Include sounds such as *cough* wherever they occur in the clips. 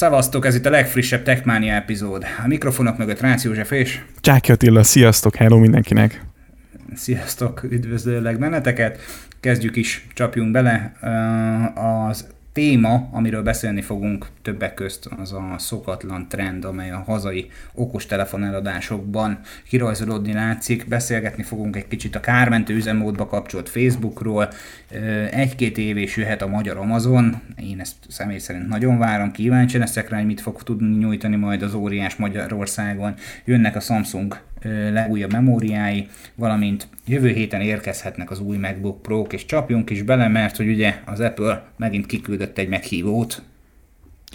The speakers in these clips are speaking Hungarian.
Szevasztok, ez itt a legfrissebb Techmania epizód. A mikrofonok mögött Rácz József és... Csáki Attila, sziasztok, hello mindenkinek! Sziasztok, üdvözlőleg benneteket! Kezdjük is, csapjunk bele. Az téma, amiről beszélni fogunk többek közt, az a szokatlan trend, amely a hazai okostelefon eladásokban kirajzolódni látszik. Beszélgetni fogunk egy kicsit a kármentő üzemmódba kapcsolt Facebookról. Egy-két év és jöhet a magyar Amazon. Én ezt személy szerint nagyon várom, kíváncsi leszek rá, hogy mit fog tudni nyújtani majd az óriás Magyarországon. Jönnek a Samsung legújabb memóriái, valamint jövő héten érkezhetnek az új MacBook Pro-k, és csapjunk is bele, mert hogy ugye az Apple megint kiküldött egy meghívót,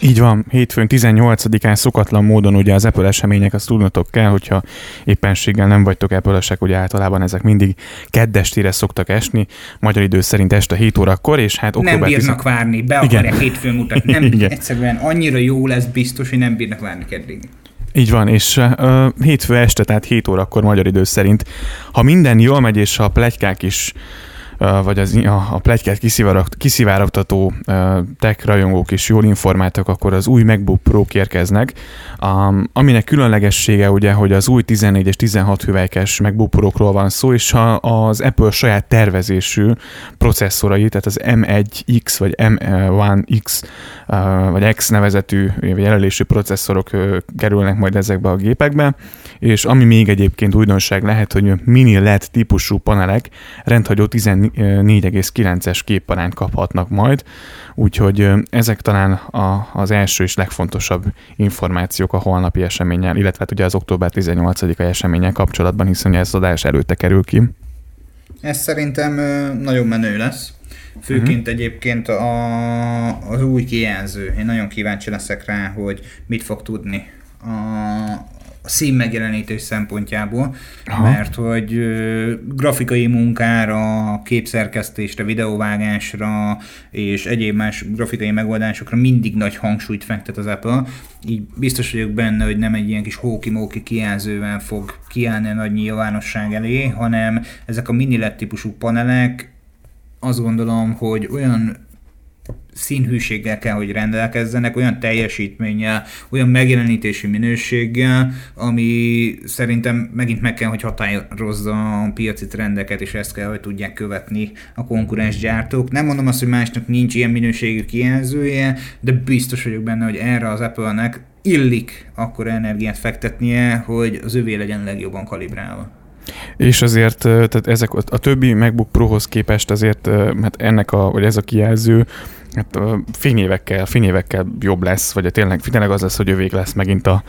így van, hétfőn 18-án szokatlan módon ugye az Apple események, azt tudnotok kell, hogyha éppenséggel nem vagytok apple ugye általában ezek mindig keddestére szoktak esni, magyar idő szerint este 7 órakor, és hát október Nem bírnak 10... várni, be akarják hétfőn mutatni, *laughs* nem, Igen. egyszerűen annyira jó lesz biztos, hogy nem bírnak várni keddig. Így van, és uh, hétfő este, tehát 7 órakor magyar idő szerint, ha minden jól megy, és a plegykák is vagy az, a, a plegykát kiszivárogtató tech rajongók is jól informáltak, akkor az új MacBook pro érkeznek, um, aminek különlegessége ugye, hogy az új 14 és 16 hüvelykes MacBook pro van szó, és ha az Apple saját tervezésű processzorai, tehát az M1X vagy M1X vagy X nevezetű jelölésű processzorok kerülnek majd ezekbe a gépekbe, és ami még egyébként újdonság lehet, hogy mini LED típusú panelek rendhagyó 14,9-es képparányt kaphatnak majd, úgyhogy ezek talán a, az első és legfontosabb információk a holnapi eseményen, illetve hát ugye az október 18-a eseményen kapcsolatban, hiszen ez adás előtte kerül ki. Ez szerintem nagyon menő lesz. Főként uh-huh. egyébként a, az új kijelző. Én nagyon kíváncsi leszek rá, hogy mit fog tudni a, a szín megjelenítés szempontjából, Aha. mert hogy ö, grafikai munkára, képszerkesztésre, videóvágásra és egyéb más grafikai megoldásokra mindig nagy hangsúlyt fektet az Apple. Így biztos vagyok benne, hogy nem egy ilyen kis hóki-móki kijelzővel fog kiállni a nagy nyilvánosság elé, hanem ezek a mini LED típusú panelek azt gondolom, hogy olyan színhűséggel kell, hogy rendelkezzenek, olyan teljesítménnyel, olyan megjelenítési minőséggel, ami szerintem megint meg kell, hogy határozza a piaci trendeket, és ezt kell, hogy tudják követni a konkurens gyártók. Nem mondom azt, hogy másnak nincs ilyen minőségű kijelzője, de biztos vagyok benne, hogy erre az Apple-nek illik akkor energiát fektetnie, hogy az övé legyen legjobban kalibrálva. És azért tehát ezek a többi MacBook Prohoz képest azért hát ennek a, vagy ez a kijelző hát fényévekkel, fényévekkel jobb lesz, vagy tényleg, tényleg az lesz, hogy övék lesz megint a,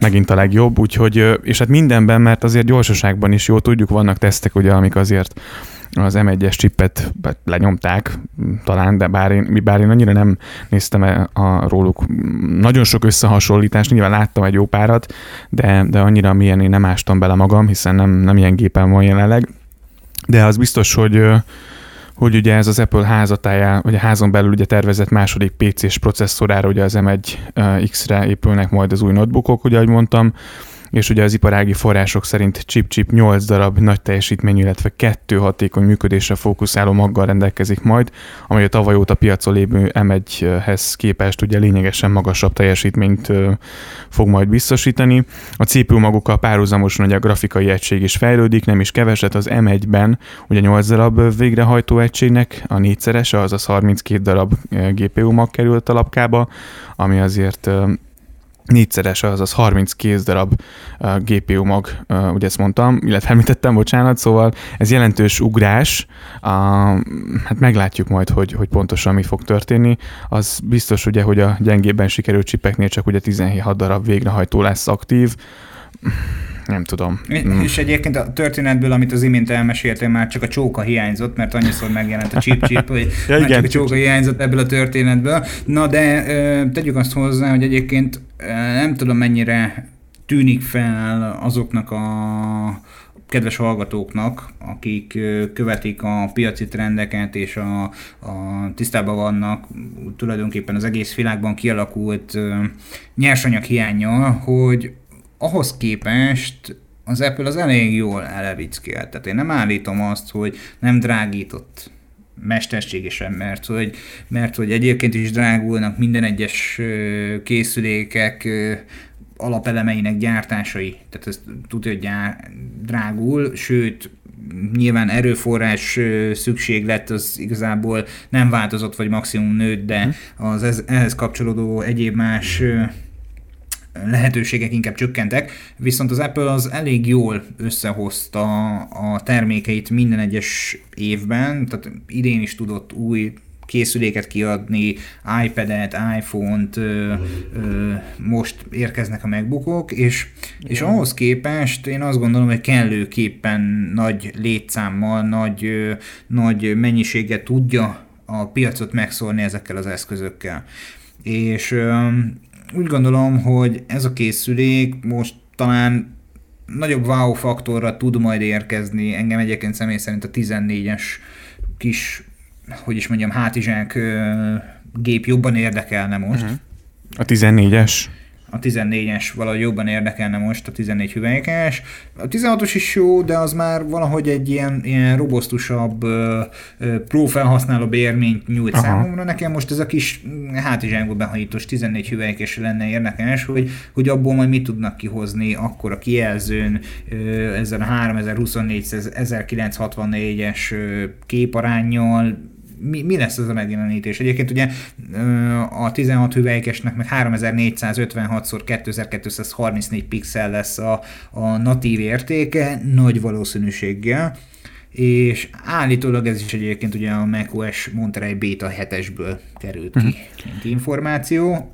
megint a legjobb, úgyhogy, és hát mindenben, mert azért gyorsaságban is jó tudjuk, vannak tesztek, ugye, amik azért az M1-es csippet lenyomták talán, de bár én, bár én annyira nem néztem a, róluk nagyon sok összehasonlítást, nyilván láttam egy jó párat, de, de annyira milyen én nem ástam bele magam, hiszen nem, nem ilyen gépen van jelenleg. De az biztos, hogy hogy ugye ez az Apple házatájá, vagy a házon belül ugye tervezett második PC-s processzorára, ugye az M1X-re épülnek majd az új notebookok, ugye ahogy mondtam, és ugye az iparági források szerint chip-chip 8 darab nagy teljesítményű, illetve kettő hatékony működésre fókuszáló maggal rendelkezik majd, amely a tavaly óta piacon lévő M1-hez képest ugye lényegesen magasabb teljesítményt fog majd biztosítani. A CPU magukkal párhuzamosan ugye a grafikai egység is fejlődik, nem is keveset, az M1-ben ugye 8 darab végrehajtó egységnek a négyszerese, azaz 32 darab GPU mag került a lapkába, ami azért négyszeres, azaz 30 kéz darab uh, GPU mag, uh, ugye ezt mondtam, illetve említettem, bocsánat, szóval ez jelentős ugrás, uh, hát meglátjuk majd, hogy, hogy pontosan mi fog történni. Az biztos ugye, hogy a gyengébben sikerült csipeknél csak ugye 17 darab végrehajtó lesz aktív, nem tudom. Mm. És egyébként a történetből, amit az imént elmeséltél, már csak a csóka hiányzott, mert annyiszor megjelent a chip-chip, hogy *laughs* ja, igen, csak a csóka hiányzott ebből a történetből. Na de tegyük azt hozzá, hogy egyébként nem tudom mennyire tűnik fel azoknak a kedves hallgatóknak, akik követik a piaci trendeket és a, a tisztában vannak tulajdonképpen az egész világban kialakult nyersanyag hiánya, hogy ahhoz képest az Apple az elég jól elevickélt. Tehát én nem állítom azt, hogy nem drágított mesterségesen, mert hogy, mert hogy egyébként is drágulnak minden egyes készülékek alapelemeinek gyártásai, tehát ez tudja, hogy gyár, drágul, sőt, nyilván erőforrás szükséglet az igazából nem változott, vagy maximum nőtt, de mhm. az ez, ehhez kapcsolódó egyéb más lehetőségek inkább csökkentek, viszont az Apple az elég jól összehozta a termékeit minden egyes évben, tehát idén is tudott új készüléket kiadni, iPad-et, iPhone-t, ö, ö, most érkeznek a megbukók, és, és ahhoz képest én azt gondolom, hogy kellőképpen nagy létszámmal, nagy, ö, nagy mennyiséget tudja a piacot megszólni ezekkel az eszközökkel. És úgy gondolom, hogy ez a készülék most talán nagyobb wow faktorra tud majd érkezni. Engem egyébként személy szerint a 14-es kis, hogy is mondjam, hátizsák gép jobban érdekelne most. Uh-huh. A 14-es? A 14-es valahogy jobban érdekelne most, a 14 hüvelykes. A 16-os is jó, de az már valahogy egy ilyen, ilyen robosztusabb, pro felhasználó érményt nyújt Aha. számomra. Nekem most ez a kis hátizsákba behajítós 14 hüvelykes lenne érdekes, hogy, hogy abból majd mit tudnak kihozni akkor a kijelzőn ezzel a 3024 1964-es képarányjal, mi, mi lesz ez a megjelenítés? Egyébként ugye a 16 hüvelykesnek meg 3456x2234 pixel lesz a, a natív értéke, nagy valószínűséggel és állítólag ez is egyébként ugye a macOS Monterey Beta 7-esből került ki, uh-huh. mint információ.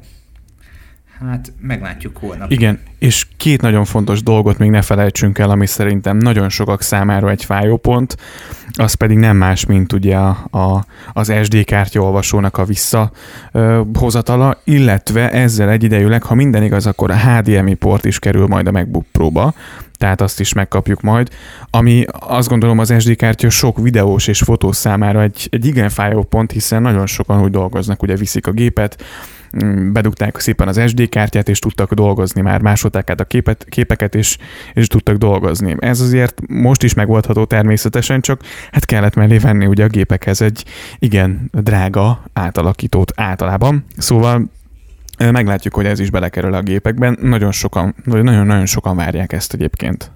Hát meglátjuk holnap. Igen, és két nagyon fontos dolgot még ne felejtsünk el, ami szerintem nagyon sokak számára egy fájópont, az pedig nem más, mint ugye a, a, az SD kártya olvasónak a visszahozatala, illetve ezzel egyidejűleg, ha minden igaz, akkor a HDMI port is kerül majd a MacBook Pro-ba, tehát azt is megkapjuk majd, ami azt gondolom az SD kártya sok videós és fotós számára egy, egy igen fájó pont, hiszen nagyon sokan úgy dolgoznak, ugye viszik a gépet, bedugták szépen az SD kártyát, és tudtak dolgozni már, másolták át a képet, képeket, és, és tudtak dolgozni. Ez azért most is megoldható természetesen, csak hát kellett mellé venni ugye a gépekhez egy igen drága átalakítót általában. Szóval meglátjuk, hogy ez is belekerül a gépekben. Nagyon sokan, nagyon-nagyon sokan várják ezt egyébként.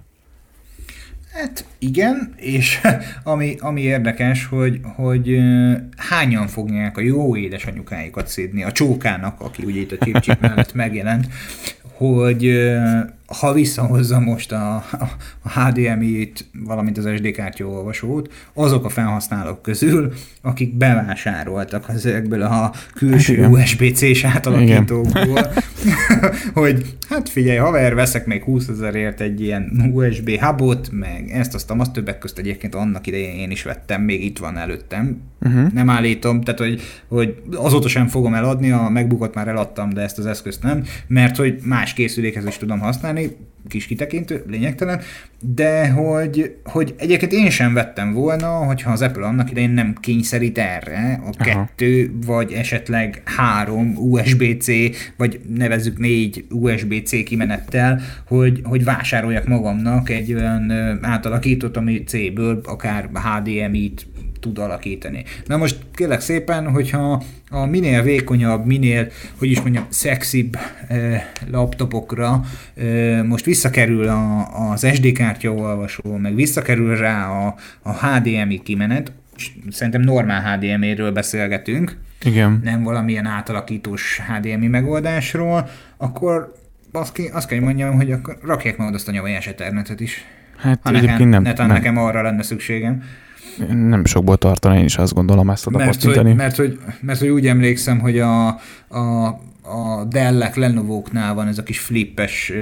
Hát igen, és *laughs* ami, ami érdekes, hogy, hogy hányan fogják a jó édesanyukáikat szédni, a csókának, aki ugye itt a csip mellett megjelent, hogy ha visszahozza most a, a, a HDMI-t, valamint az SD kártya olvasót, azok a felhasználók közül, akik bevásároltak ezekből a külső hát USB-C-s átalakítókból, *laughs* hogy hát figyelj, haver, veszek még 20 ezerért egy ilyen USB hubot, meg ezt, azt, azt többek közt egyébként annak idején én is vettem, még itt van előttem. Uh-huh. Nem állítom, tehát hogy, hogy azóta sem fogom eladni, a megbukott már eladtam, de ezt az eszközt nem, mert hogy más készülékhez is tudom használni, kis kitekintő, lényegtelen, de hogy, hogy egyébként én sem vettem volna, hogyha az Apple annak idején nem kényszerít erre a Aha. kettő, vagy esetleg három USB-C, vagy nevezzük négy USB-C kimenettel, hogy, hogy vásároljak magamnak egy olyan átalakítót, ami C-ből akár HDMI-t tud alakítani. Na most kérlek szépen, hogyha a minél vékonyabb, minél, hogy is mondjam, szexibb eh, laptopokra eh, most visszakerül a, az SD kártya olvasó, meg visszakerül rá a, a HDMI kimenet, szerintem normál HDMI-ről beszélgetünk, Igen. nem valamilyen átalakítós HDMI megoldásról, akkor azt, ki, azt kell mondjam, hogy akkor rakják meg azt a nyavajás Ethernetet is. Hát ha nekem, nem. Netán nem. nekem arra lenne szükségem nem sokból tartani, én is azt gondolom ezt oda mert hogy, mert, hogy, mert hogy úgy emlékszem, hogy a, a, a Dell-ek, Lenovo-knál van ez a kis flippes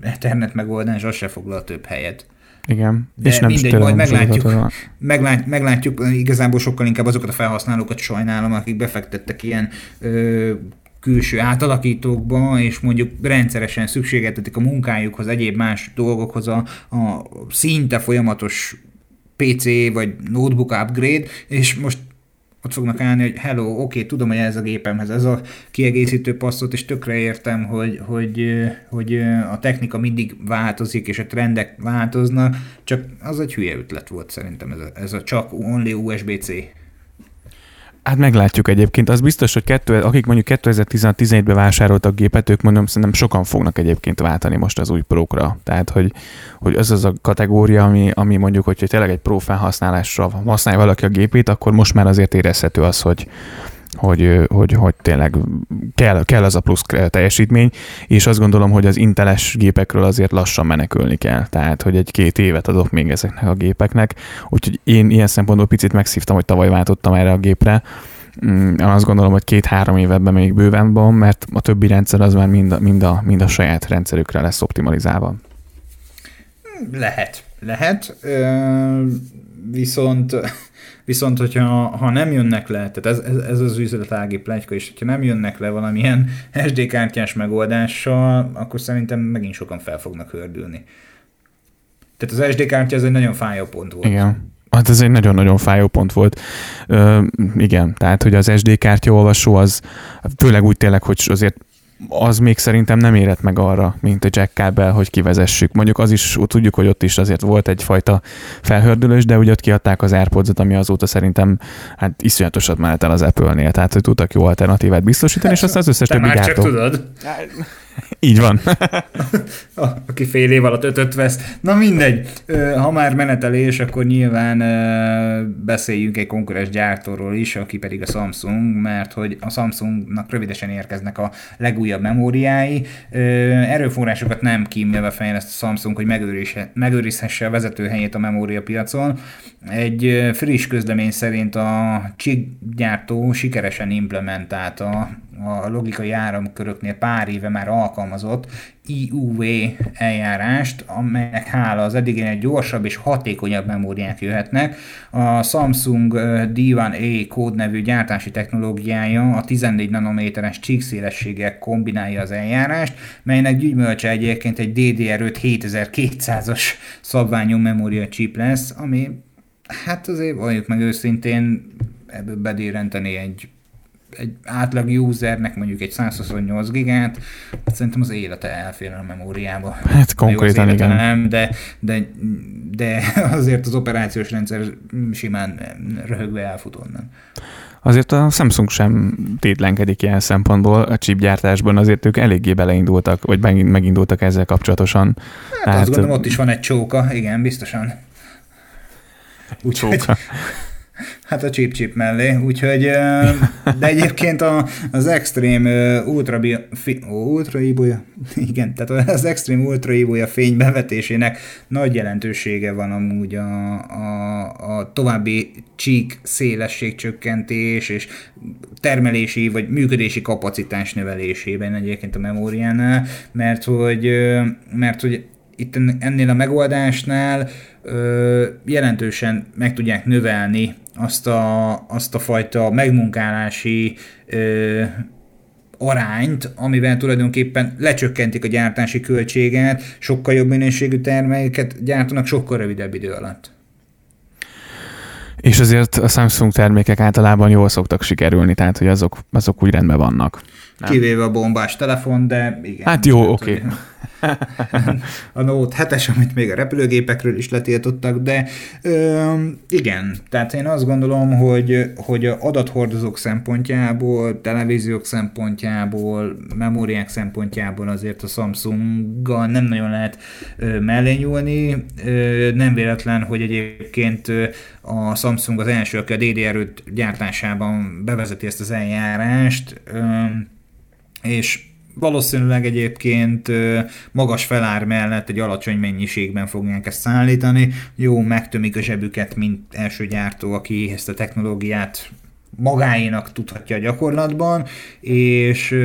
Ethernet megoldás, az se foglal több helyet. Igen. De és nem mindegy, majd meglátjuk, meglát, meglátjuk, igazából sokkal inkább azokat a felhasználókat sajnálom, akik befektettek ilyen ö, külső átalakítókba, és mondjuk rendszeresen szükségeltetik a munkájukhoz, egyéb más dolgokhoz a, a szinte folyamatos PC vagy notebook upgrade, és most ott fognak állni, hogy hello, oké, okay, tudom, hogy ez a gépemhez ez a kiegészítő passzot, és tökre értem, hogy, hogy, hogy a technika mindig változik, és a trendek változnak, csak az egy hülye ötlet volt szerintem ez a, ez a csak only USB-C Hát meglátjuk egyébként. Az biztos, hogy kettő, akik mondjuk 2017-ben vásároltak gépet, ők mondom, szerintem sokan fognak egyébként váltani most az új prókra. Tehát, hogy, hogy az az a kategória, ami, ami mondjuk, hogyha tényleg egy pro felhasználásra használja valaki a gépét, akkor most már azért érezhető az, hogy, hogy, hogy, hogy tényleg kell, kell az a plusz teljesítmény, és azt gondolom, hogy az inteles gépekről azért lassan menekülni kell. Tehát, hogy egy-két évet adok még ezeknek a gépeknek. Úgyhogy én ilyen szempontból picit megszívtam, hogy tavaly váltottam erre a gépre. Mm, azt gondolom, hogy két-három évben még bőven van, mert a többi rendszer az már mind a, mind a, mind a saját rendszerükre lesz optimalizálva. Lehet, lehet. Ö, viszont Viszont, hogyha ha nem jönnek le, tehát ez, ez, ez az üzletági plegyka, és hogyha nem jönnek le valamilyen *laughs* SD kártyás megoldással, akkor szerintem megint sokan fel fognak hördülni. Tehát az SD kártya ez egy nagyon fájó pont volt. Igen. Hát ez egy nagyon-nagyon fájó pont volt. Ö, igen, tehát hogy az SD kártya olvasó az főleg úgy tényleg, hogy azért az még szerintem nem érett meg arra, mint a jack kábel, hogy kivezessük. Mondjuk az is, tudjuk, hogy ott is azért volt egyfajta felhördülés, de úgy ott kiadták az airpods ami azóta szerintem hát iszonyatosat ment el az Apple-nél, tehát hogy tudtak jó alternatívát biztosítani, és aztán az összes többi gyártó. csak tudod. Így van. *laughs* Aki fél év alatt ötöt vesz. Na mindegy, ha már menetelés, akkor nyilván beszéljünk egy konkurens gyártóról is, aki pedig a Samsung, mert hogy a Samsungnak rövidesen érkeznek a legújabb memóriái. Erőforrásokat nem kímélve fejleszt a Samsung, hogy megőrizhesse a vezetőhelyét a memóriapiacon. Egy friss közlemény szerint a chip gyártó sikeresen implementálta a logikai áramköröknél pár éve már alkalmazott IUV eljárást, amelynek hála az eddiginél gyorsabb és hatékonyabb memóriák jöhetnek. A Samsung D1A kódnevű gyártási technológiája a 14 nanométeres csíkszélességgel kombinálja az eljárást, melynek gyümölcse egyébként egy DDR5 7200-as szabványú memória chip lesz, ami hát azért valljuk meg őszintén ebből bedérenteni egy egy átlag usernek mondjuk egy 128 gigát, szerintem az élete elfér a memóriába. Hát konkrétan igen. Nem, de, de, de *laughs* azért az operációs rendszer simán röhögve elfut onnan. Azért a Samsung sem tétlenkedik ilyen szempontból a chipgyártásban, azért ők eléggé beleindultak, vagy megindultak ezzel kapcsolatosan. Hát, hát azt gondolom, ott is van egy csóka, igen, biztosan. Úgyhogy, Hát a chip-chip mellé, úgyhogy, de egyébként a, az Extreme Ultra, Ultra Iboya, igen, tehát az Extreme Ultra Iboya fény bevetésének nagy jelentősége van amúgy a, a, a további csík szélességcsökkentés és termelési vagy működési kapacitás növelésében egyébként a memóriánál, mert hogy, mert hogy itt ennél a megoldásnál ö, jelentősen meg tudják növelni azt a, azt a fajta megmunkálási ö, arányt, amivel tulajdonképpen lecsökkentik a gyártási költséget, sokkal jobb minőségű terméket gyártanak sokkal rövidebb idő alatt. És azért a Samsung termékek általában jól szoktak sikerülni, tehát hogy azok, azok úgy rendben vannak. Nem? Kivéve a bombás telefon, de igen. Hát jó, oké. Okay. A Note 7-es, amit még a repülőgépekről is letiltottak, de ö, igen, tehát én azt gondolom, hogy, hogy adathordozók szempontjából, televíziók szempontjából, memóriák szempontjából azért a Samsunggal nem nagyon lehet ö, mellé nyúlni. Ö, nem véletlen, hogy egyébként a Samsung az első, aki a DDR5 gyártásában bevezeti ezt az eljárást, ö, és valószínűleg egyébként magas felár mellett egy alacsony mennyiségben fogják ezt szállítani. Jó, megtömik a zsebüket, mint első gyártó, aki ezt a technológiát magáénak tudhatja a gyakorlatban, és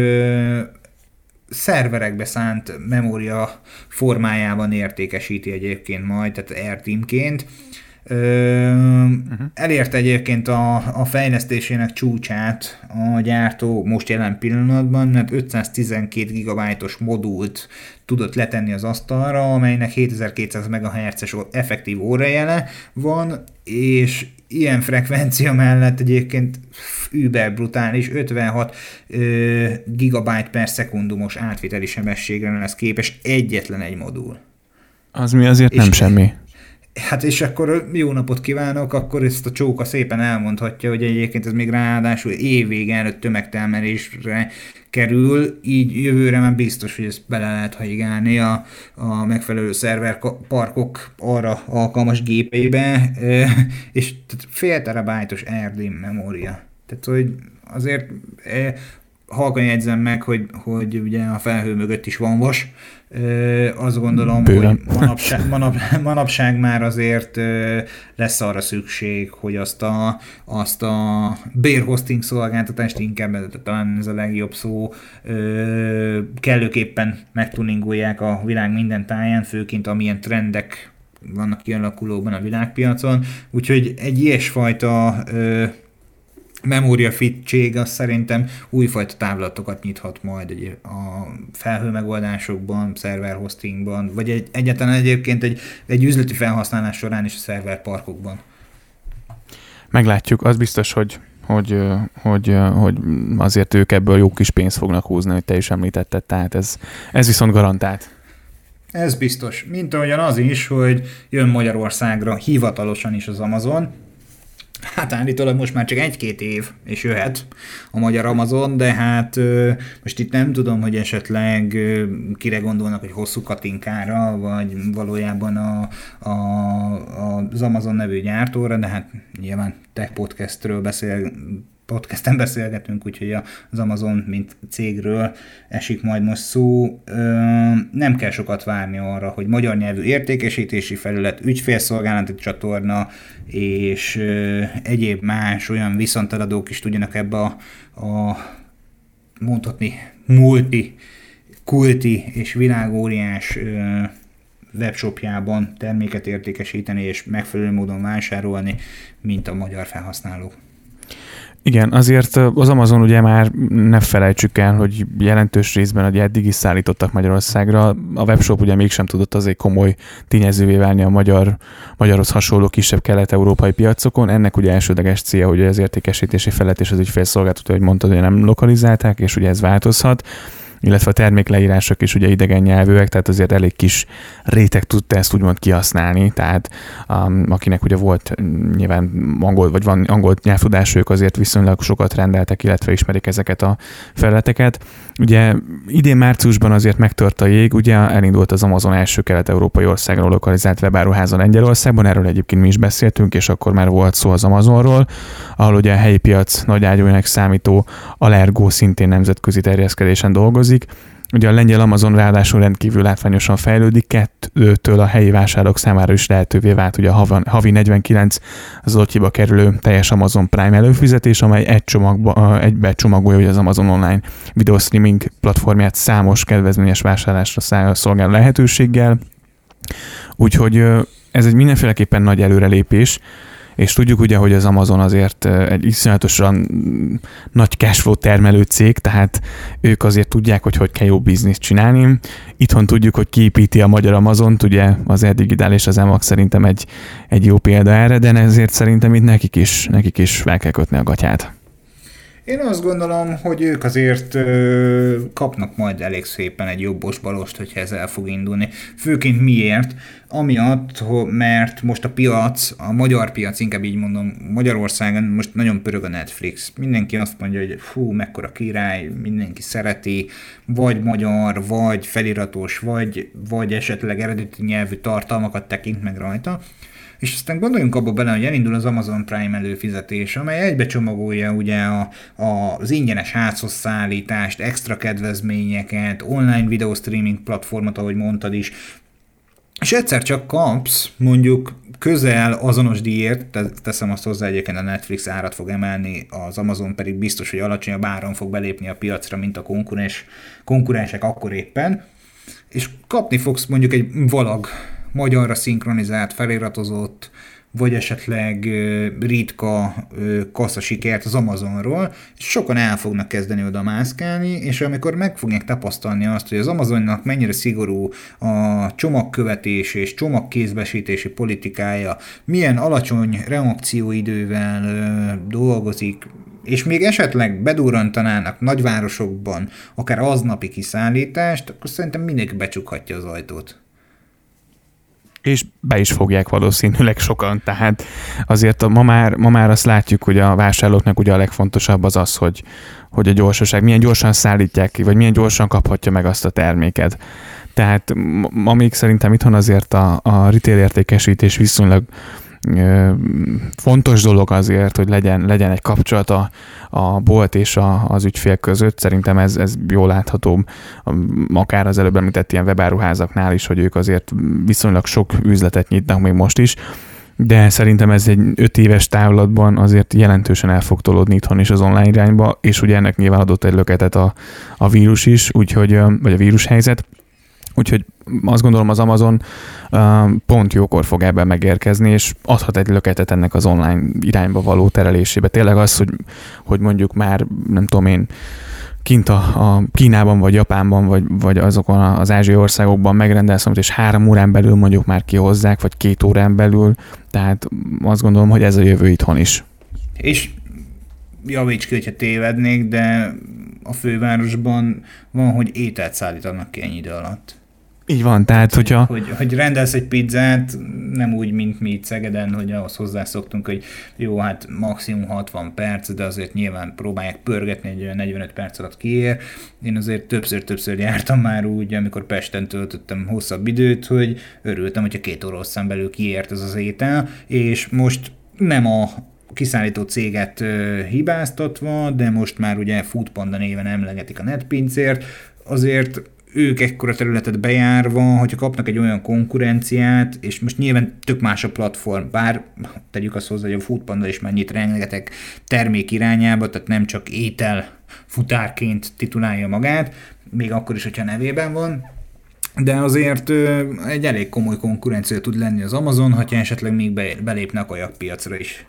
szerverekbe szánt memória formájában értékesíti egyébként majd, tehát AirTeamként. Uh-huh. Elérte egyébként a, a fejlesztésének csúcsát a gyártó most jelen pillanatban, mert 512 GB-os modult tudott letenni az asztalra, amelynek 7200 MHz-es effektív órajele van, és ilyen frekvencia mellett egyébként über brutális 56 ö, gigabyte per szekundumos átviteli sebességre lesz képes egyetlen egy modul. Az mi azért és nem semmi. Hát és akkor jó napot kívánok, akkor ezt a csóka szépen elmondhatja, hogy egyébként ez még ráadásul évvége előtt tömegtelmelésre kerül, így jövőre már biztos, hogy ezt bele lehet haigálni a, a megfelelő szerverparkok arra alkalmas gépeibe, és fél terabájtos RD memória. Tehát, hogy azért halkan jegyzem meg, hogy, hogy ugye a felhő mögött is van vas. Azt gondolom, Bőven. hogy manapság, manap, manapság már azért lesz arra szükség, hogy azt a, azt a bear hosting szolgáltatást inkább, talán ez a legjobb szó, kellőképpen megtuningolják a világ minden táján, főként amilyen trendek vannak kialakulóban a világpiacon. Úgyhogy egy ilyesfajta memória fittség az szerintem újfajta távlatokat nyithat majd a felhő megoldásokban, szerver hostingban, vagy egy, egyáltalán egyébként egy, egy üzleti felhasználás során is a szerver parkokban. Meglátjuk, az biztos, hogy hogy, hogy, hogy azért ők ebből jó kis pénzt fognak húzni, hogy te is említetted, tehát ez, ez viszont garantált. Ez biztos. Mint ahogyan az is, hogy jön Magyarországra hivatalosan is az Amazon, Hát állítólag most már csak egy-két év, és jöhet a magyar Amazon, de hát most itt nem tudom, hogy esetleg kire gondolnak, hogy hosszú katinkára, vagy valójában a, a, az Amazon nevű gyártóra, de hát nyilván tech podcastről beszél, podcasten beszélgetünk, úgyhogy az Amazon, mint cégről esik majd most szó. Nem kell sokat várni arra, hogy magyar nyelvű értékesítési felület, ügyfélszolgálati csatorna és egyéb más olyan viszonteladók is tudjanak ebbe a, a mondhatni multi, kulti és világóriás webshopjában terméket értékesíteni és megfelelő módon vásárolni, mint a magyar felhasználók. Igen, azért az Amazon ugye már ne felejtsük el, hogy jelentős részben ugye eddig is szállítottak Magyarországra. A webshop ugye mégsem tudott azért komoly tényezővé válni a magyar, magyarhoz hasonló kisebb kelet-európai piacokon. Ennek ugye elsődleges célja, hogy az értékesítési felet és az ügyfélszolgáltató, hogy mondtad, hogy nem lokalizálták, és ugye ez változhat illetve a termékleírások is ugye idegen nyelvűek, tehát azért elég kis réteg tudta ezt úgymond kihasználni, tehát um, akinek ugye volt mm, nyilván angol, vagy van angol nyelvtudás, ők azért viszonylag sokat rendeltek, illetve ismerik ezeket a felületeket. Ugye idén márciusban azért megtört a jég, ugye elindult az Amazon első kelet-európai országról lokalizált webáruháza Lengyelországban, erről egyébként mi is beszéltünk, és akkor már volt szó az Amazonról, ahol ugye a helyi piac nagy ágyújának számító Allergo szintén nemzetközi terjeszkedésen dolgozik, dolgozik. Ugye a lengyel Amazon ráadásul rendkívül látványosan fejlődik, kettőtől a helyi vásárlók számára is lehetővé vált ugye a havi 49 zlotyiba kerülő teljes Amazon Prime előfizetés, amely egy csomagba, egybe csomagolja az Amazon online video streaming platformját számos kedvezményes vásárlásra szolgáló lehetőséggel. Úgyhogy ez egy mindenféleképpen nagy előrelépés és tudjuk ugye, hogy az Amazon azért egy iszonyatosan nagy cashflow termelő cég, tehát ők azért tudják, hogy hogy kell jó bizniszt csinálni. Itthon tudjuk, hogy kiépíti a magyar Amazont, ugye az Erdigidál és az EMAX szerintem egy, egy jó példa erre, de ezért szerintem itt nekik is, nekik is fel kell kötni a gatyát. Én azt gondolom, hogy ők azért kapnak majd elég szépen egy jobbos balost, hogyha ez el fog indulni. Főként miért? Amiatt, mert most a piac, a magyar piac, inkább így mondom, Magyarországon most nagyon pörög a Netflix. Mindenki azt mondja, hogy fú, mekkora király, mindenki szereti, vagy magyar, vagy feliratos, vagy, vagy esetleg eredeti nyelvű tartalmakat tekint meg rajta és aztán gondoljunk abba bele, hogy elindul az Amazon Prime előfizetés, amely egybecsomagolja ugye a, a, az ingyenes házhoz szállítást, extra kedvezményeket, online video streaming platformot, ahogy mondtad is, és egyszer csak kapsz mondjuk közel azonos díjért, teszem azt hozzá egyébként a Netflix árat fog emelni, az Amazon pedig biztos, hogy alacsonyabb áron fog belépni a piacra, mint a konkurens, konkurensek akkor éppen, és kapni fogsz mondjuk egy valag magyarra szinkronizált, feliratozott, vagy esetleg ritka kassa sikert az Amazonról, és sokan el fognak kezdeni oda mászkálni, és amikor meg fogják tapasztalni azt, hogy az Amazonnak mennyire szigorú a csomagkövetés és csomagkézbesítési politikája, milyen alacsony reakcióidővel dolgozik, és még esetleg bedurrantanának nagyvárosokban akár aznapi kiszállítást, akkor szerintem mindenki becsukhatja az ajtót. És be is fogják valószínűleg sokan, tehát azért ma már, ma már azt látjuk, hogy a vásárlóknak ugye a legfontosabb az az, hogy, hogy a gyorsaság, milyen gyorsan szállítják ki, vagy milyen gyorsan kaphatja meg azt a terméket. Tehát amíg szerintem itthon azért a, a retail értékesítés viszonylag fontos dolog azért, hogy legyen, legyen egy kapcsolat a, a bolt és a, az ügyfél között. Szerintem ez, ez jól látható, akár az előbb említett ilyen webáruházaknál is, hogy ők azért viszonylag sok üzletet nyitnak még most is, de szerintem ez egy öt éves távlatban azért jelentősen el fog tolódni itthon is az online irányba, és ugye ennek nyilván adott egy löketet a, a vírus is, úgyhogy, vagy a vírushelyzet, Úgyhogy azt gondolom az Amazon pont jókor fog ebben megérkezni, és adhat egy löketet ennek az online irányba való terelésébe. Tényleg az, hogy, hogy mondjuk már, nem tudom én, kint a, a Kínában, vagy Japánban, vagy, vagy azokon az ázsiai országokban megrendelsz, és három órán belül mondjuk már kihozzák, vagy két órán belül, tehát azt gondolom, hogy ez a jövő itthon is. És javíts ki, hogyha tévednék, de a fővárosban van, hogy ételt szállítanak ki ennyi idő alatt. Így van, tehát hogy, hogyha... Hogy, hogy rendelsz egy pizzát, nem úgy, mint mi itt Szegeden, hogy ahhoz hozzászoktunk, hogy jó, hát maximum 60 perc, de azért nyilván próbálják pörgetni, egy olyan 45 perc alatt kiér. Én azért többször-többször jártam már úgy, amikor Pesten töltöttem hosszabb időt, hogy örültem, hogyha két óra belül kiért ez az étel, és most nem a kiszállító céget ö, hibáztatva, de most már ugye Foodpanda néven emlegetik a netpincért, azért ők ekkora területet bejárva, hogyha kapnak egy olyan konkurenciát, és most nyilván tök más a platform, bár tegyük azt hozzá, hogy a Foodpanda is mennyit rengeteg termék irányába, tehát nem csak étel futárként titulálja magát, még akkor is, hogyha nevében van, de azért egy elég komoly konkurencia tud lenni az Amazon, hogyha esetleg még belépne a kajakpiacra is.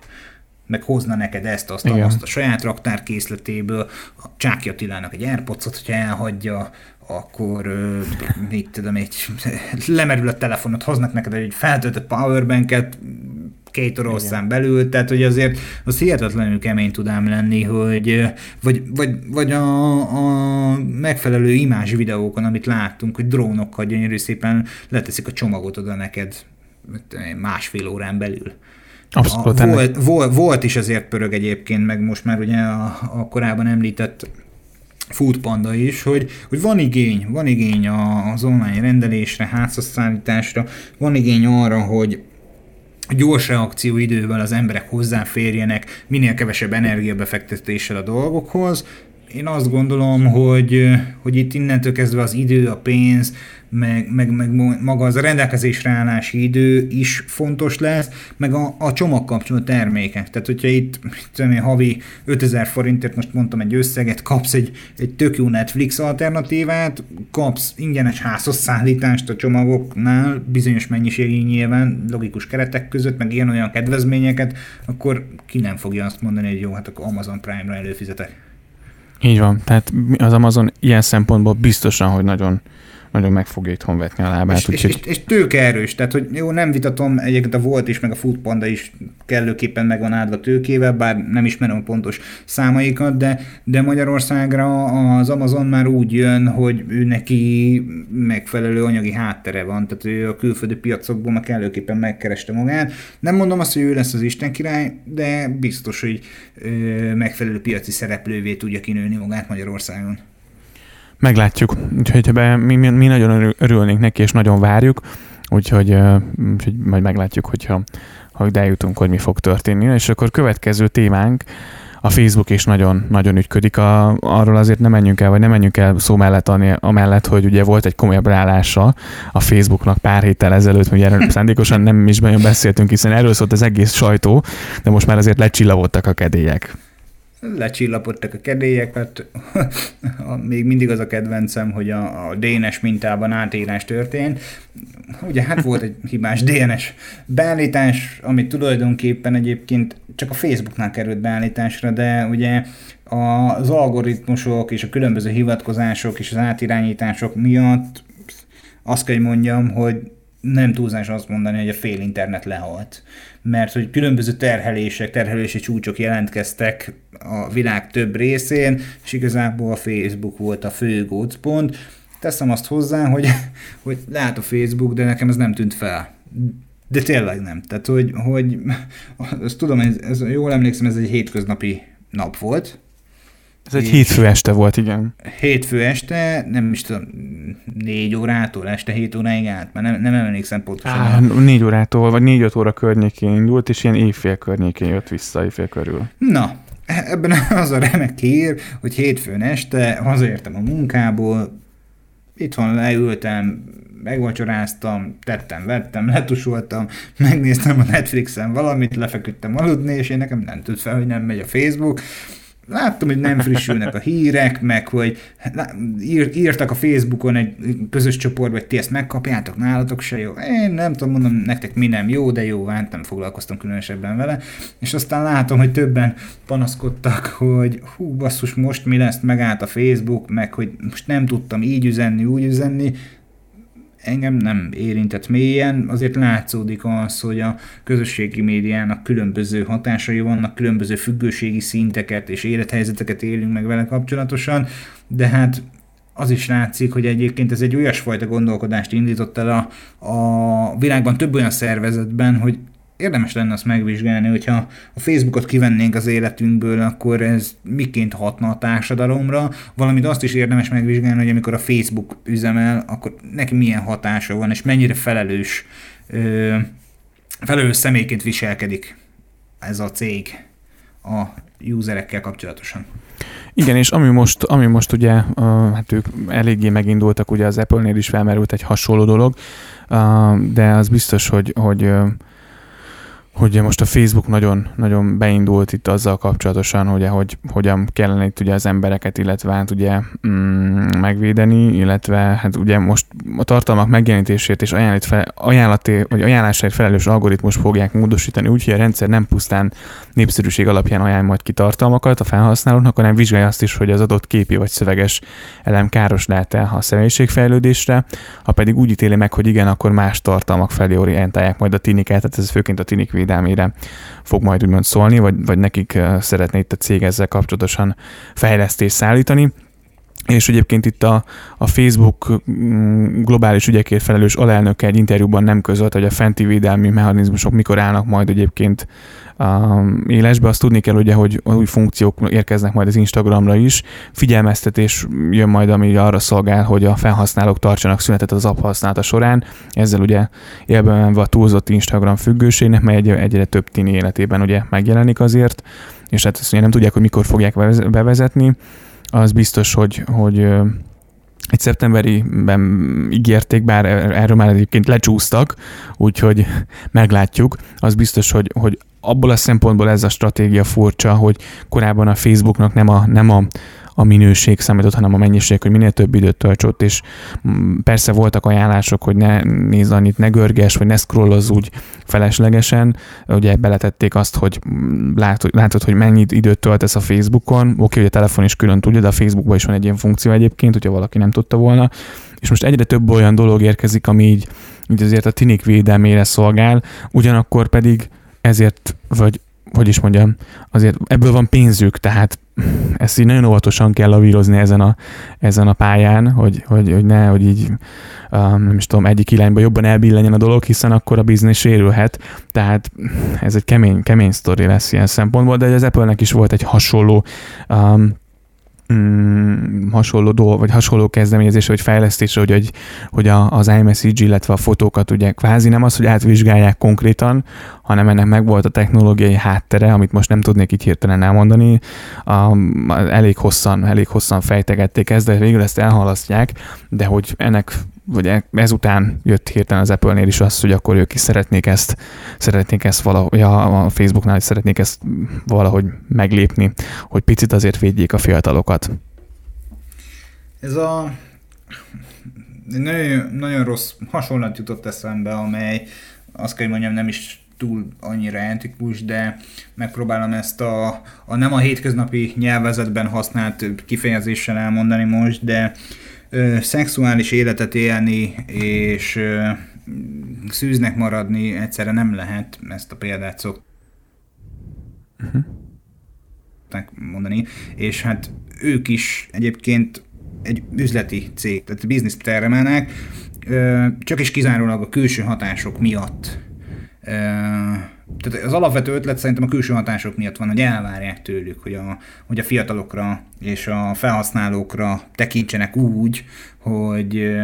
Meg hozna neked ezt, azt, azt a saját raktárkészletéből, a Csáki Attilának egy airpods hogyha elhagyja, akkor mit tudom, egy lemerül a telefonot, hoznak neked egy feltöltött powerbanket, két oroszán belül, tehát hogy azért az hihetetlenül kemény tudám lenni, hogy vagy, vagy, vagy a, a megfelelő imázs videókon, amit láttunk, hogy drónokkal gyönyörű szépen leteszik a csomagot oda neked másfél órán belül. Abszolút. A, volt, volt, volt is azért pörög egyébként, meg most már ugye a, a korábban említett Foodpanda is, hogy, hogy van igény, van igény az online rendelésre, házasszállításra, van igény arra, hogy gyors reakcióidővel az emberek hozzáférjenek minél kevesebb energiabefektetéssel a dolgokhoz. Én azt gondolom, hogy, hogy itt innentől kezdve az idő, a pénz, meg, meg, meg maga az a rendelkezésre állási idő is fontos lesz, meg a, a csomagkapcsoló termékek. Tehát, hogyha itt tudom havi 5000 forintért, most mondtam egy összeget, kapsz egy, egy tök jó Netflix alternatívát, kapsz ingyenes házhoz szállítást a csomagoknál, bizonyos mennyiségi nyilván, logikus keretek között, meg ilyen-olyan kedvezményeket, akkor ki nem fogja azt mondani, hogy jó, hát akkor Amazon Prime-ra előfizetek. Így van, tehát az Amazon ilyen szempontból biztosan, hogy nagyon nagyon meg fogja itthon vetni a lábát. És, úgyhogy... és, és, és tőke erős, tehát hogy jó, nem vitatom, egyébként a Volt is, meg a Foodpanda is kellőképpen meg van áldva tőkével, bár nem ismerem a pontos számaikat, de, de Magyarországra az Amazon már úgy jön, hogy ő neki megfelelő anyagi háttere van, tehát ő a külföldi piacokból már kellőképpen megkereste magát. Nem mondom azt, hogy ő lesz az Isten király, de biztos, hogy ö, megfelelő piaci szereplővé tudja kinőni magát Magyarországon. Meglátjuk. Úgyhogy be, mi, mi, nagyon örülnénk neki, és nagyon várjuk. Úgyhogy, úgyhogy majd meglátjuk, hogyha ha eljutunk, hogy mi fog történni. És akkor következő témánk, a Facebook is nagyon, nagyon ügyködik. A, arról azért nem menjünk el, vagy nem menjünk el szó mellett, amellett, hogy ugye volt egy komolyabb rálása a Facebooknak pár héttel ezelőtt, hogy erről *laughs* szándékosan nem is nagyon beszéltünk, hiszen erről szólt az egész sajtó, de most már azért lecsillagoltak a kedélyek lecsillapodtak a kedélyek, mert *laughs* még mindig az a kedvencem, hogy a, a DNS mintában átírás történt. Ugye hát volt egy hibás DNS beállítás, amit tulajdonképpen egyébként csak a Facebooknál került beállításra, de ugye az algoritmusok és a különböző hivatkozások és az átirányítások miatt azt kell mondjam, hogy nem túlzás azt mondani, hogy a fél internet lehalt. Mert hogy különböző terhelések, terhelési csúcsok jelentkeztek a világ több részén, és igazából a Facebook volt a fő gócpont. teszem azt hozzá, hogy, hogy lehet a Facebook, de nekem ez nem tűnt fel. De tényleg nem. Tehát, hogy, hogy azt tudom, ez, ez, jól emlékszem, ez egy hétköznapi nap volt, ez egy hétfő este volt, igen. Hétfő este, nem is tudom, négy órától, este hét óráig át, mert nem, nem emlékszem pontosan. Á, négy órától, vagy négy-öt óra környékén indult, és ilyen évfél környékén jött vissza, évfél körül. Na, ebben *laughs* az a remek hír, hogy hétfőn este hazaértem a munkából, itthon leültem, megvacsoráztam, tettem, vettem, letusoltam, megnéztem a Netflixen valamit, lefeküdtem aludni, és én nekem nem tűnt fel, hogy nem megy a Facebook, láttam, hogy nem frissülnek a hírek, meg hogy írtak a Facebookon egy közös csoportba, hogy ti ezt megkapjátok, nálatok se jó. Én nem tudom, mondom nektek mi nem jó, de jó, hát nem foglalkoztam különösebben vele. És aztán látom, hogy többen panaszkodtak, hogy hú, basszus, most mi lesz, megállt a Facebook, meg hogy most nem tudtam így üzenni, úgy üzenni engem nem érintett mélyen, azért látszódik az, hogy a közösségi médiának különböző hatásai vannak, különböző függőségi szinteket és élethelyzeteket élünk meg vele kapcsolatosan, de hát az is látszik, hogy egyébként ez egy olyasfajta gondolkodást indított el a, a világban több olyan szervezetben, hogy érdemes lenne azt megvizsgálni, hogyha a Facebookot kivennénk az életünkből, akkor ez miként hatna a társadalomra, valamint azt is érdemes megvizsgálni, hogy amikor a Facebook üzemel, akkor neki milyen hatása van, és mennyire felelős, ö, felelős személyként viselkedik ez a cég a userekkel kapcsolatosan. Igen, és ami most, ami most ugye, hát ők eléggé megindultak, ugye az Apple-nél is felmerült egy hasonló dolog, de az biztos, hogy, hogy hogy most a Facebook nagyon, nagyon beindult itt azzal kapcsolatosan, hogy, hogy hogyan kellene itt ugye az embereket, illetve hát ugye mm, megvédeni, illetve hát ugye most a tartalmak megjelenítését és ajánlat fel, ajánlati, vagy ajánlásért felelős algoritmus fogják módosítani, úgyhogy a rendszer nem pusztán népszerűség alapján ajánl majd ki tartalmakat a felhasználóknak, hanem vizsgálja azt is, hogy az adott képi vagy szöveges elem káros lehet-e a személyiségfejlődésre, ha pedig úgy ítéli meg, hogy igen, akkor más tartalmak felé orientálják majd a tiniket, tehát ez főként a tinik védelmére fog majd úgymond szólni, vagy, vagy nekik szeretné itt a cég ezzel kapcsolatosan fejlesztést szállítani. És egyébként itt a, a Facebook mm, globális ügyekért felelős alelnöke egy interjúban nem közölt, hogy a fenti védelmi mechanizmusok mikor állnak majd egyébként élesbe. Azt tudni kell ugye, hogy új funkciók érkeznek majd az Instagramra is. Figyelmeztetés jön majd, ami arra szolgál, hogy a felhasználók tartsanak szünetet az app használata során. Ezzel ugye élben a túlzott Instagram függőségnek, mely egy, egyre több tini életében ugye megjelenik azért, és hát ezt ugye nem tudják, hogy mikor fogják bevezetni. Az biztos, hogy, hogy egy szeptemberiben ígérték, bár erről már egyébként lecsúsztak, úgyhogy meglátjuk. Az biztos, hogy, hogy abból a szempontból ez a stratégia furcsa, hogy korábban a Facebooknak nem a, nem a, a minőség számított, hanem a mennyiség, hogy minél több időt tölts ott, és mm, persze voltak ajánlások, hogy ne nézz annyit, ne görges, vagy ne scrollozz úgy feleslegesen. Ugye beletették azt, hogy mm, látod, látod hogy mennyit időt töltesz a Facebookon. Oké, hogy a telefon is külön tudja, de a Facebookban is van egy ilyen funkció egyébként, hogyha valaki nem tudta volna. És most egyre több olyan dolog érkezik, ami így, így azért a tinik védelmére szolgál, ugyanakkor pedig ezért, vagy hogy is mondjam, azért ebből van pénzük, tehát ezt így nagyon óvatosan kell lavírozni ezen a, ezen a pályán, hogy, hogy, hogy ne, hogy így um, nem is tudom, egyik irányba jobban elbillenjen a dolog, hiszen akkor a biznisz sérülhet, tehát ez egy kemény, kemény sztori lesz ilyen szempontból, de az Apple-nek is volt egy hasonló um, mm, hasonló dolog, vagy hasonló kezdeményezés, vagy fejlesztés, hogy, hogy, hogy a, az iMessage, illetve a fotókat ugye kvázi nem az, hogy átvizsgálják konkrétan, hanem ennek meg volt a technológiai háttere, amit most nem tudnék így hirtelen elmondani. A, elég hosszan, elég hosszan fejtegették ezt, de végül ezt elhalasztják, de hogy ennek vagy e- ezután jött hirtelen az Apple-nél is az, hogy akkor ők is szeretnék ezt, szeretnék ezt valahogy, a Facebooknál is szeretnék ezt valahogy meglépni, hogy picit azért védjék a fiatalokat. Ez a nagyon, nagyon rossz hasonlat jutott eszembe, amely azt kell, hogy mondjam, nem is túl annyira etikus, de megpróbálom ezt a, a nem a hétköznapi nyelvezetben használt kifejezéssel elmondani most, de ö, szexuális életet élni és ö, szűznek maradni egyszerre nem lehet, ezt a példát szok. Uh-huh. mondani, és hát ők is egyébként egy üzleti cég, tehát bizniszt termelnek, csak is kizárólag a külső hatások miatt tehát az alapvető ötlet szerintem a külső hatások miatt van, hogy elvárják tőlük, hogy a, hogy a fiatalokra és a felhasználókra tekintsenek úgy, hogy,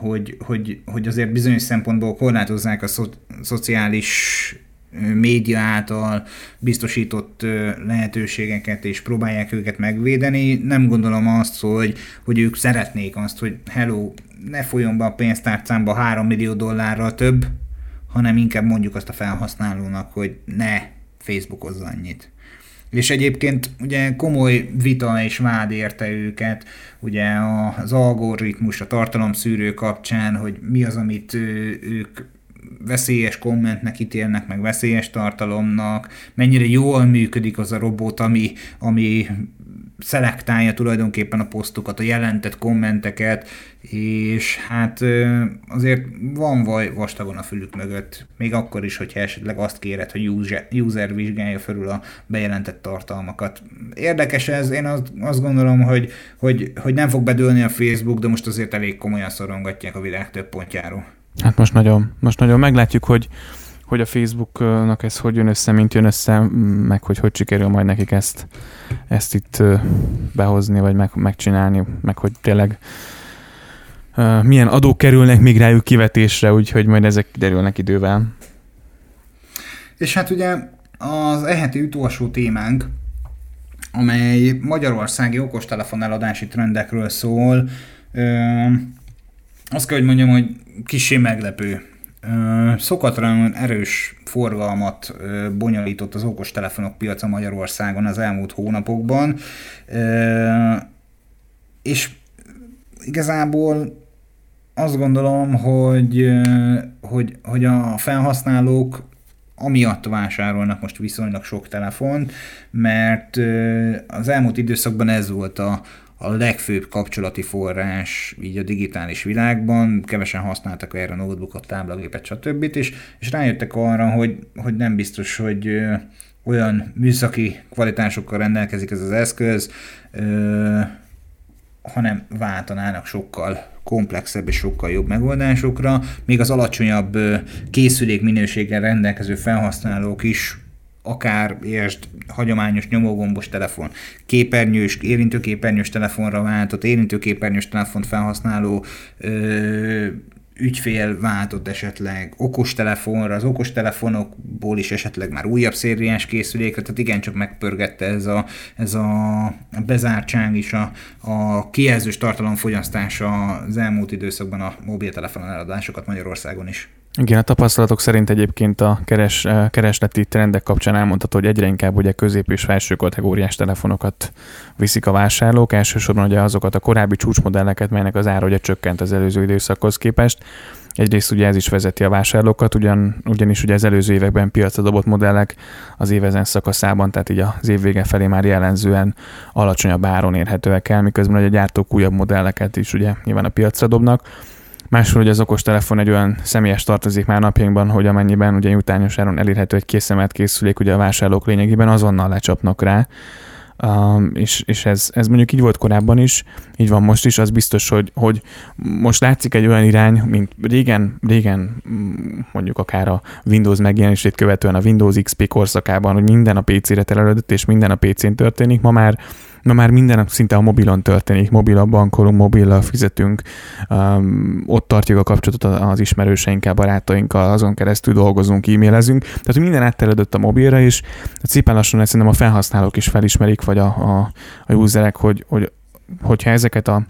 hogy, hogy, hogy azért bizonyos szempontból korlátozzák a szo, szociális média által biztosított lehetőségeket, és próbálják őket megvédeni. Nem gondolom azt, hogy, hogy ők szeretnék azt, hogy hello, ne folyjon be a pénztárcámba 3 millió dollárral több, hanem inkább mondjuk azt a felhasználónak, hogy ne Facebookozza annyit. És egyébként ugye komoly vita és vád érte őket, ugye az algoritmus, a tartalomszűrő kapcsán, hogy mi az, amit ők veszélyes kommentnek ítélnek, meg veszélyes tartalomnak, mennyire jól működik az a robot, ami, ami szelektálja tulajdonképpen a posztokat, a jelentett kommenteket, és hát azért van vaj vastagon a fülük mögött, még akkor is, hogyha esetleg azt kéred, hogy user, user vizsgálja felül a bejelentett tartalmakat. Érdekes ez, én azt, azt gondolom, hogy, hogy, hogy nem fog bedőlni a Facebook, de most azért elég komolyan szorongatják a világ több pontjáról. Hát most nagyon, most nagyon meglátjuk, hogy hogy a Facebooknak ez hogy jön össze, mint jön össze, meg hogy hogy sikerül majd nekik ezt, ezt itt behozni, vagy meg, megcsinálni, meg hogy tényleg milyen adók kerülnek még rájuk kivetésre, úgyhogy majd ezek kiderülnek idővel. És hát ugye az eheti utolsó témánk, amely magyarországi okostelefon eladási trendekről szól, ö, azt kell, hogy mondjam, hogy kicsi meglepő Szokatlanul erős forgalmat bonyolított az okostelefonok piaca Magyarországon az elmúlt hónapokban, és igazából azt gondolom, hogy, hogy, hogy a felhasználók amiatt vásárolnak most viszonylag sok telefont, mert az elmúlt időszakban ez volt a, a legfőbb kapcsolati forrás így a digitális világban, kevesen használtak erre a notebookot, táblagépet, stb. És, és rájöttek arra, hogy, hogy nem biztos, hogy olyan műszaki kvalitásokkal rendelkezik ez az eszköz, ö, hanem váltanának sokkal komplexebb és sokkal jobb megoldásokra, még az alacsonyabb készülék minőséggel rendelkező felhasználók is akár értsd, hagyományos nyomógombos telefon, képernyős, érintőképernyős telefonra váltott, érintőképernyős telefont felhasználó ö, ügyfél váltott esetleg okostelefonra, az okostelefonokból is esetleg már újabb szériás készülékre, tehát igencsak megpörgette ez a, ez a bezártság is, a, a kijelzős tartalomfogyasztása az elmúlt időszakban a mobiltelefon eladásokat Magyarországon is. Igen, a tapasztalatok szerint egyébként a keres, eh, keresleti trendek kapcsán elmondható, hogy egyre inkább ugye közép és felső kategóriás telefonokat viszik a vásárlók, elsősorban ugye azokat a korábbi csúcsmodelleket, melynek az ára ugye csökkent az előző időszakhoz képest. Egyrészt ugye ez is vezeti a vásárlókat, ugyan, ugyanis ugye az előző években piacra dobott modellek az évezen szakaszában, tehát így az év vége felé már jellemzően alacsonyabb áron érhetőek el, miközben ugye a gyártók újabb modelleket is ugye nyilván a piacra dobnak Másról, hogy az okostelefon egy olyan személyes tartozik már napjainkban, hogy amennyiben ugye jutányos áron elérhető egy készemelt készülék, ugye a vásárlók lényegében azonnal lecsapnak rá, Um, és, és ez, ez mondjuk így volt korábban is, így van most is, az biztos, hogy, hogy most látszik egy olyan irány, mint régen, régen mondjuk akár a Windows megjelenését követően a Windows XP korszakában, hogy minden a PC-re terelődött, és minden a PC-n történik, ma már Ma már minden szinte a mobilon történik, mobil bankolunk, mobillal fizetünk, um, ott tartjuk a kapcsolatot az ismerőseinkkel, barátainkkal, azon keresztül dolgozunk, e-mailezünk. Tehát minden átterjedett a mobilra, és szépen lassan szerintem a felhasználók is felismerik, vagy a, a, a userek, hogy, hogy hogyha ezeket a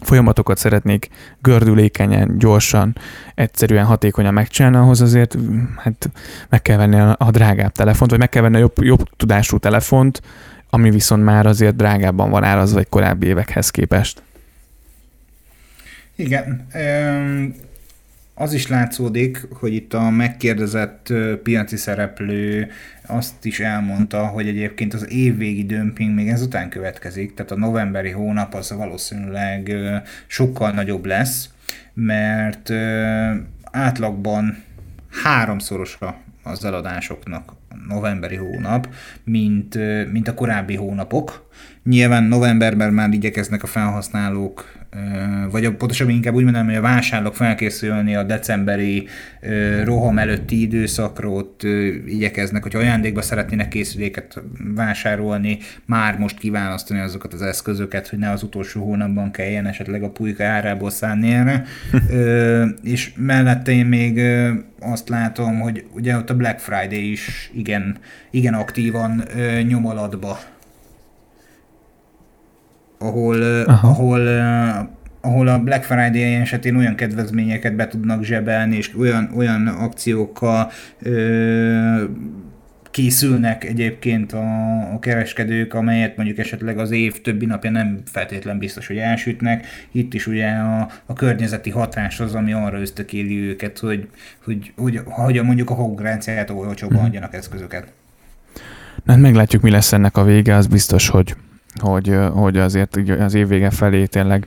folyamatokat szeretnék gördülékenyen, gyorsan, egyszerűen, hatékonyan megcsinálni, ahhoz azért hát meg kell venni a, a drágább telefont, vagy meg kell venni a jobb, jobb tudású telefont, ami viszont már azért drágábban van árazva egy korábbi évekhez képest. Igen. Az is látszódik, hogy itt a megkérdezett piaci szereplő azt is elmondta, hogy egyébként az évvégi dömping még ezután következik, tehát a novemberi hónap az valószínűleg sokkal nagyobb lesz, mert átlagban háromszorosra az eladásoknak novemberi hónap, mint, mint a korábbi hónapok, Nyilván novemberben már igyekeznek a felhasználók vagy a, pontosabban inkább úgy mondanám, hogy a vásárlók felkészülni a decemberi roham előtti időszakról, ott igyekeznek, hogy ajándékba szeretnének készüléket vásárolni, már most kiválasztani azokat az eszközöket, hogy ne az utolsó hónapban kelljen esetleg a pulyka árából szállni erre. *laughs* és mellette én még azt látom, hogy ugye ott a Black Friday is igen, igen aktívan nyomalatba ahol, ahol ahol a Black Friday esetén olyan kedvezményeket be tudnak zsebelni, és olyan, olyan akciókkal ö, készülnek egyébként a, a kereskedők, amelyet mondjuk esetleg az év többi napja nem feltétlen biztos, hogy elsütnek. Itt is ugye a, a környezeti hatás az, ami arra ösztökéli őket, hogy, hogy, hogy, hogy mondjuk a konkurenciát olcsóbban mm. adjanak eszközöket. Na, hát meglátjuk, mi lesz ennek a vége, az biztos, hogy hogy, hogy azért az év vége felé tényleg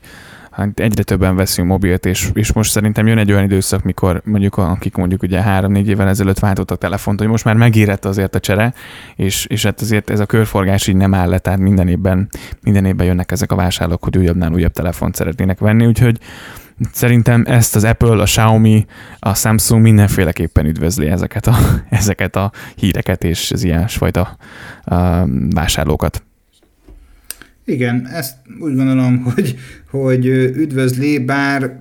hát egyre többen veszünk mobilt, és, és most szerintem jön egy olyan időszak, mikor mondjuk akik mondjuk ugye három-négy évvel ezelőtt váltottak telefont, hogy most már megérett azért a csere, és, és hát azért ez a körforgás így nem áll le, tehát minden évben, minden évben jönnek ezek a vásárlók, hogy újabbnál újabb telefont szeretnének venni, úgyhogy szerintem ezt az Apple, a Xiaomi, a Samsung mindenféleképpen üdvözli ezeket a, *laughs* ezeket a híreket és az ilyesfajta uh, vásárlókat. Igen, ezt úgy gondolom, hogy, hogy üdvözli, bár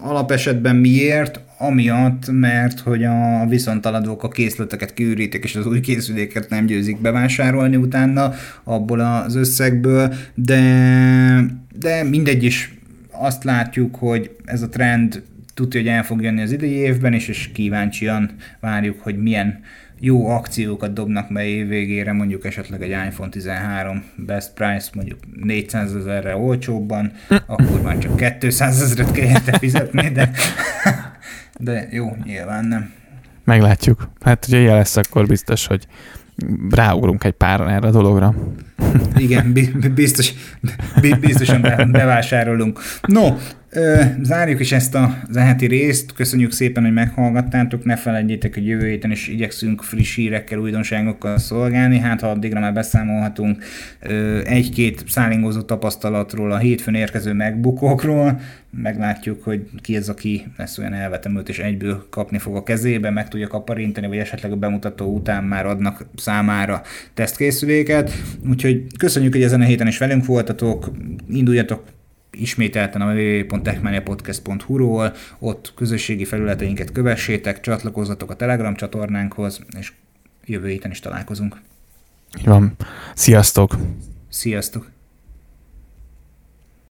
alapesetben miért? Amiatt, mert hogy a viszontaladók a készleteket kiürítik, és az új készüléket nem győzik bevásárolni utána abból az összegből, de, de mindegy is azt látjuk, hogy ez a trend tudja, hogy el fog jönni az idei évben, és, és kíváncsian várjuk, hogy milyen jó akciókat dobnak be év végére, mondjuk esetleg egy iPhone 13 best price, mondjuk 400 ezerre olcsóbban, akkor már csak 200 ezeret kell fizetni, de, de jó, nyilván nem. Meglátjuk. Hát, hogyha ilyen lesz, akkor biztos, hogy ráugrunk egy pár erre a dologra. Igen, biztos, biztosan bevásárolunk. No, Zárjuk is ezt a heti részt. Köszönjük szépen, hogy meghallgattátok. Ne felejtjétek, hogy jövő héten is igyekszünk friss hírekkel, újdonságokkal szolgálni. Hát, ha addigra már beszámolhatunk egy-két szállingozó tapasztalatról, a hétfőn érkező megbukókról. Meglátjuk, hogy ki ez, aki lesz olyan elvetemült és egyből kapni fog a kezébe, meg tudja kaparintani, vagy esetleg a bemutató után már adnak számára tesztkészüléket. Úgyhogy köszönjük, hogy ezen a héten is velünk voltatok. Induljatok ismételten a www.techmaniapodcast.hu-ról, ott közösségi felületeinket kövessétek, csatlakozzatok a Telegram csatornánkhoz, és jövő héten is találkozunk. Van. Sziasztok! Sziasztok!